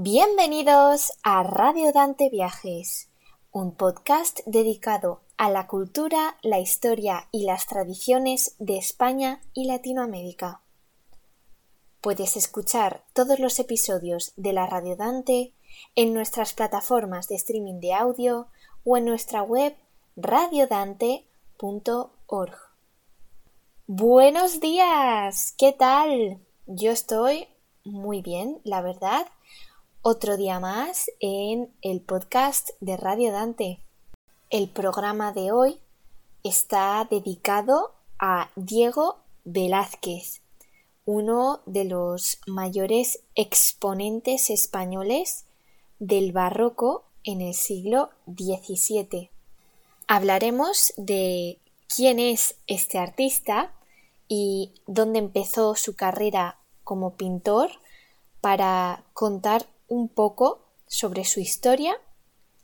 Bienvenidos a Radio Dante Viajes, un podcast dedicado a la cultura, la historia y las tradiciones de España y Latinoamérica. Puedes escuchar todos los episodios de la Radio Dante en nuestras plataformas de streaming de audio o en nuestra web radiodante.org. Buenos días, ¿qué tal? Yo estoy muy bien, la verdad. Otro día más en el podcast de Radio Dante. El programa de hoy está dedicado a Diego Velázquez, uno de los mayores exponentes españoles del barroco en el siglo XVII. Hablaremos de quién es este artista y dónde empezó su carrera como pintor para contar un poco sobre su historia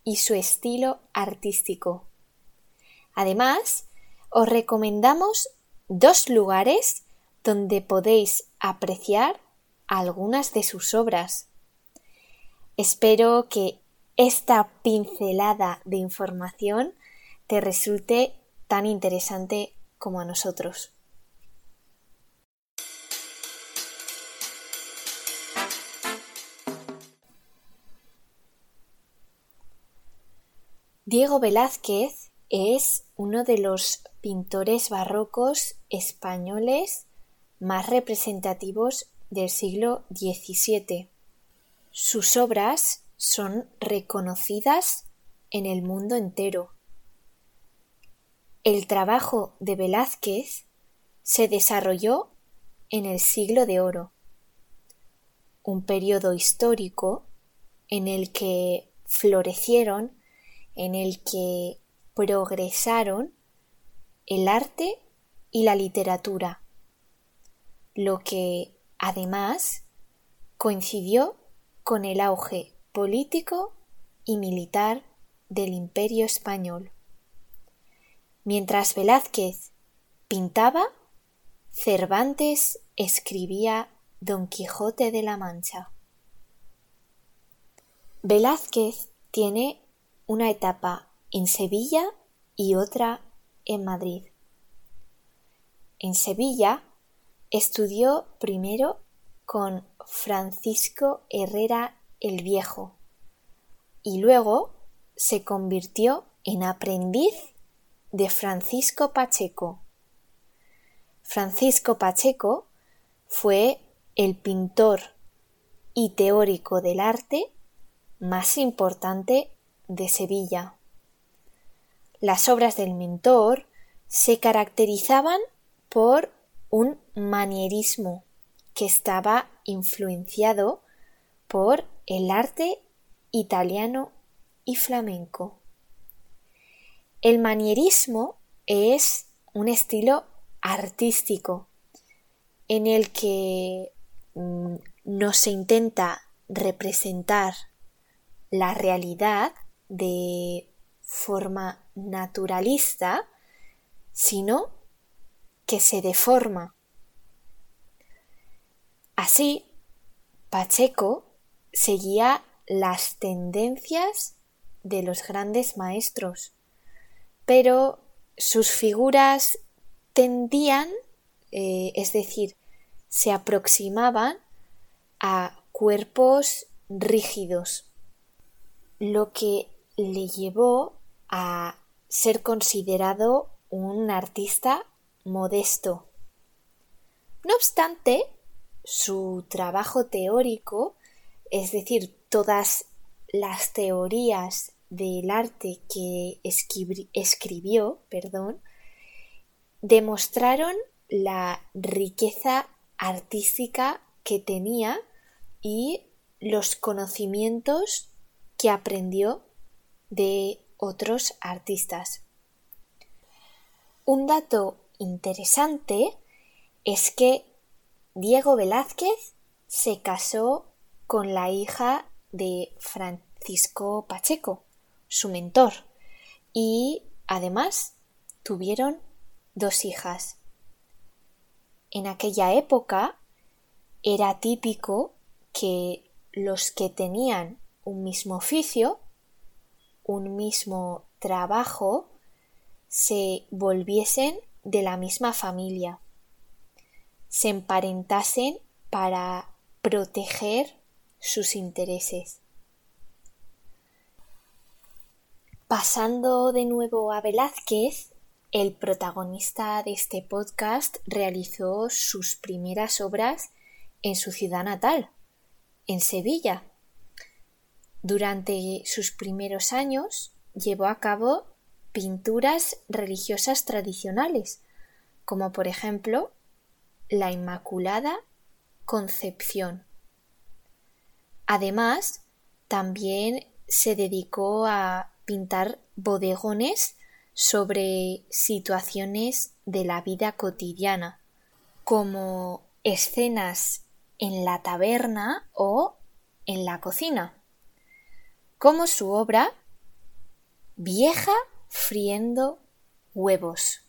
y su estilo artístico. Además, os recomendamos dos lugares donde podéis apreciar algunas de sus obras. Espero que esta pincelada de información te resulte tan interesante como a nosotros. Diego Velázquez es uno de los pintores barrocos españoles más representativos del siglo XVII. Sus obras son reconocidas en el mundo entero. El trabajo de Velázquez se desarrolló en el siglo de oro, un periodo histórico en el que florecieron, en el que progresaron el arte y la literatura, lo que además coincidió con el auge político y militar del imperio español. Mientras Velázquez pintaba, Cervantes escribía Don Quijote de la Mancha. Velázquez tiene una etapa en Sevilla y otra en Madrid. En Sevilla estudió primero con Francisco Herrera el Viejo y luego se convirtió en aprendiz de Francisco Pacheco. Francisco Pacheco fue el pintor y teórico del arte más importante de Sevilla. Las obras del mentor se caracterizaban por un manierismo que estaba influenciado por el arte italiano y flamenco. El manierismo es un estilo artístico en el que mm, no se intenta representar la realidad de forma naturalista, sino que se deforma. Así, Pacheco seguía las tendencias de los grandes maestros, pero sus figuras tendían, eh, es decir, se aproximaban a cuerpos rígidos, lo que le llevó a ser considerado un artista modesto. No obstante, su trabajo teórico, es decir, todas las teorías del arte que escribió, perdón, demostraron la riqueza artística que tenía y los conocimientos que aprendió de otros artistas. Un dato interesante es que Diego Velázquez se casó con la hija de Francisco Pacheco, su mentor, y además tuvieron dos hijas. En aquella época era típico que los que tenían un mismo oficio, un mismo trabajo, se volviesen de la misma familia, se emparentasen para proteger sus intereses. Pasando de nuevo a Velázquez, el protagonista de este podcast realizó sus primeras obras en su ciudad natal, en Sevilla. Durante sus primeros años llevó a cabo pinturas religiosas tradicionales, como por ejemplo la Inmaculada Concepción. Además, también se dedicó a pintar bodegones sobre situaciones de la vida cotidiana, como escenas en la taberna o en la cocina, como su obra Vieja friendo huevos.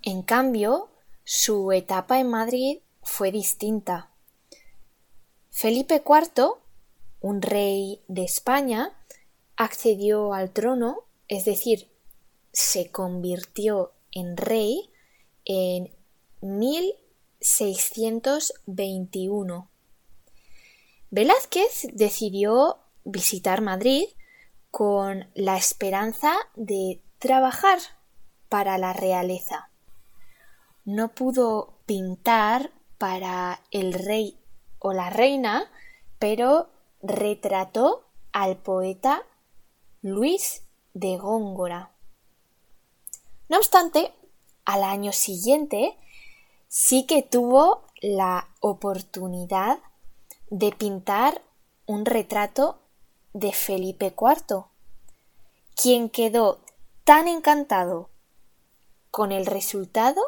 En cambio, su etapa en Madrid fue distinta. Felipe IV, un rey de España, accedió al trono, es decir, se convirtió en rey en 1621. Velázquez decidió visitar Madrid con la esperanza de trabajar para la realeza. No pudo pintar para el rey o la reina, pero retrató al poeta Luis de Góngora. No obstante, al año siguiente sí que tuvo la oportunidad de pintar un retrato de Felipe IV, quien quedó tan encantado con el resultado,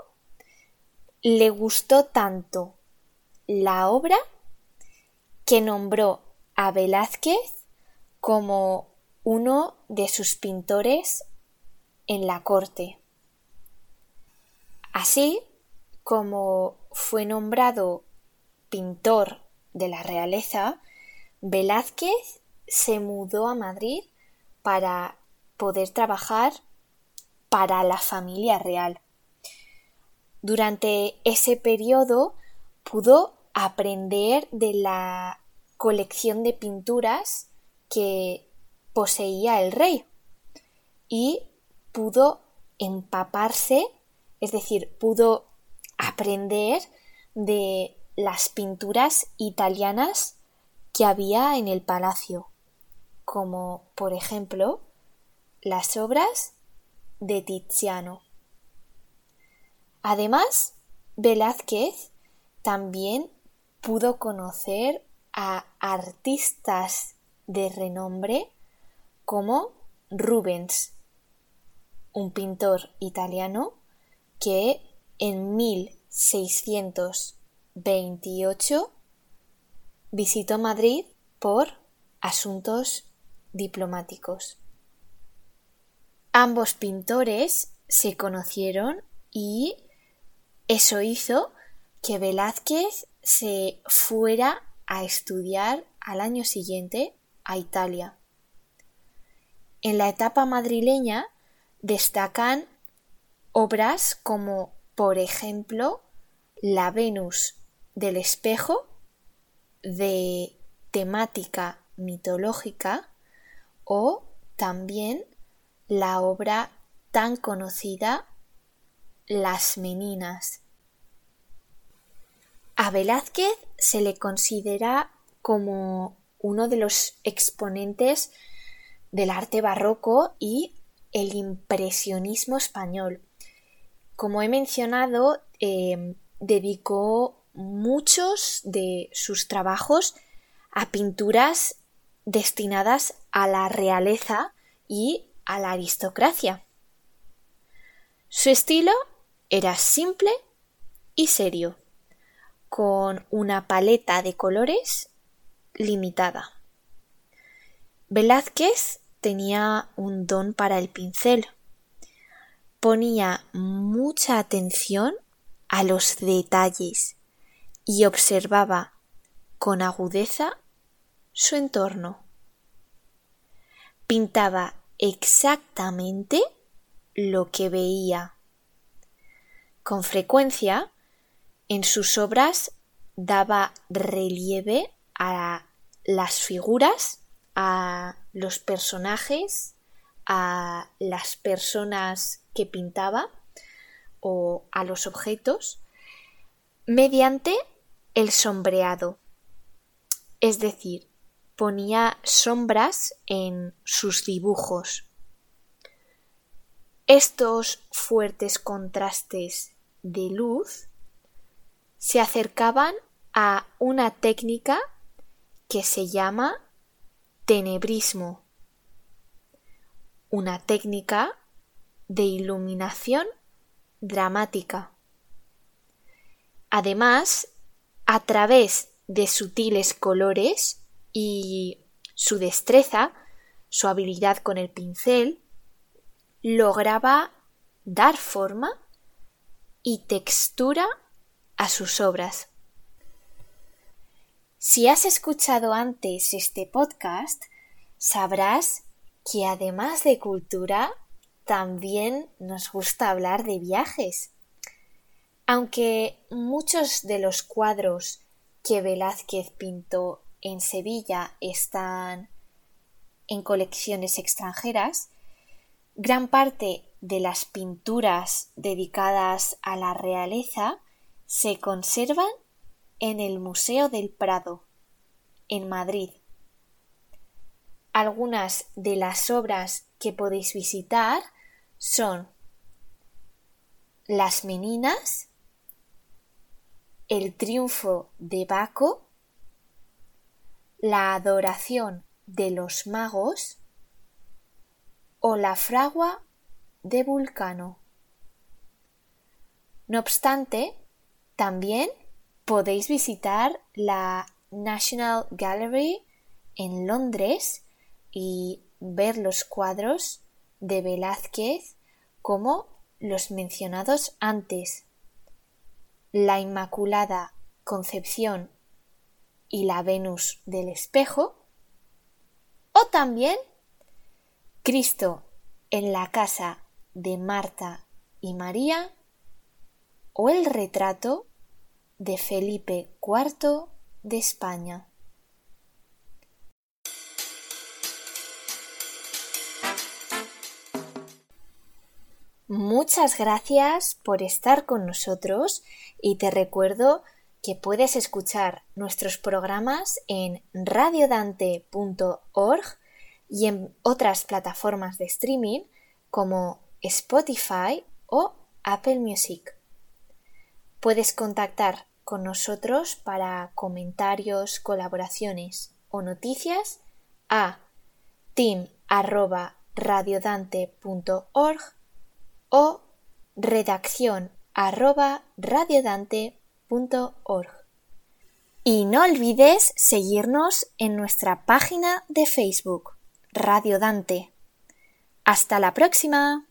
le gustó tanto la obra que nombró a Velázquez como uno de sus pintores en la corte. Así como fue nombrado pintor de la realeza, Velázquez se mudó a Madrid para poder trabajar para la familia real. Durante ese periodo pudo aprender de la colección de pinturas que poseía el rey y pudo empaparse, es decir, pudo aprender de las pinturas italianas que había en el palacio, como por ejemplo las obras de Tiziano. Además, Velázquez también pudo conocer a artistas de renombre como Rubens, un pintor italiano que en 1628 visitó Madrid por asuntos diplomáticos. Ambos pintores se conocieron y eso hizo que Velázquez se fuera a estudiar al año siguiente a Italia. En la etapa madrileña destacan obras como, por ejemplo, La Venus del espejo, de temática mitológica, o también la obra tan conocida Las Meninas. A Velázquez se le considera como uno de los exponentes del arte barroco y el impresionismo español. Como he mencionado, em, dedicó muchos de sus trabajos a pinturas destinadas a la realeza y a la aristocracia. Su estilo era simple y serio, con una paleta de colores limitada. Velázquez tenía un don para el pincel. Ponía mucha atención a los detalles y observaba con agudeza su entorno. Pintaba exactamente lo que veía. Con frecuencia, en sus obras daba relieve a las figuras, a los personajes, a las personas que pintaba o a los objetos mediante el sombreado. Es decir, ponía sombras en sus dibujos. Estos fuertes contrastes de luz se acercaban a una técnica que se llama tenebrismo, una técnica de iluminación dramática. Además, a través de sutiles colores y su destreza, su habilidad con el pincel, lograba dar forma y textura a sus obras. Si has escuchado antes este podcast, sabrás que además de cultura, también nos gusta hablar de viajes. Aunque muchos de los cuadros que Velázquez pintó en Sevilla están en colecciones extranjeras, gran parte de las pinturas dedicadas a la realeza se conservan en el Museo del Prado, en Madrid. Algunas de las obras que podéis visitar son Las Meninas, El Triunfo de Baco, La Adoración de los Magos o La Fragua de Vulcano. No obstante, también podéis visitar la National Gallery en Londres y ver los cuadros de Velázquez como los mencionados antes. La Inmaculada Concepción y la Venus del espejo. O también Cristo en la casa de Marta y María o el retrato de Felipe IV de España. Muchas gracias por estar con nosotros y te recuerdo que puedes escuchar nuestros programas en radiodante.org y en otras plataformas de streaming como Spotify o Apple Music. Puedes contactar con nosotros para comentarios, colaboraciones o noticias a team@radiodante.org o redacción Y no olvides seguirnos en nuestra página de Facebook, Radio Dante. Hasta la próxima.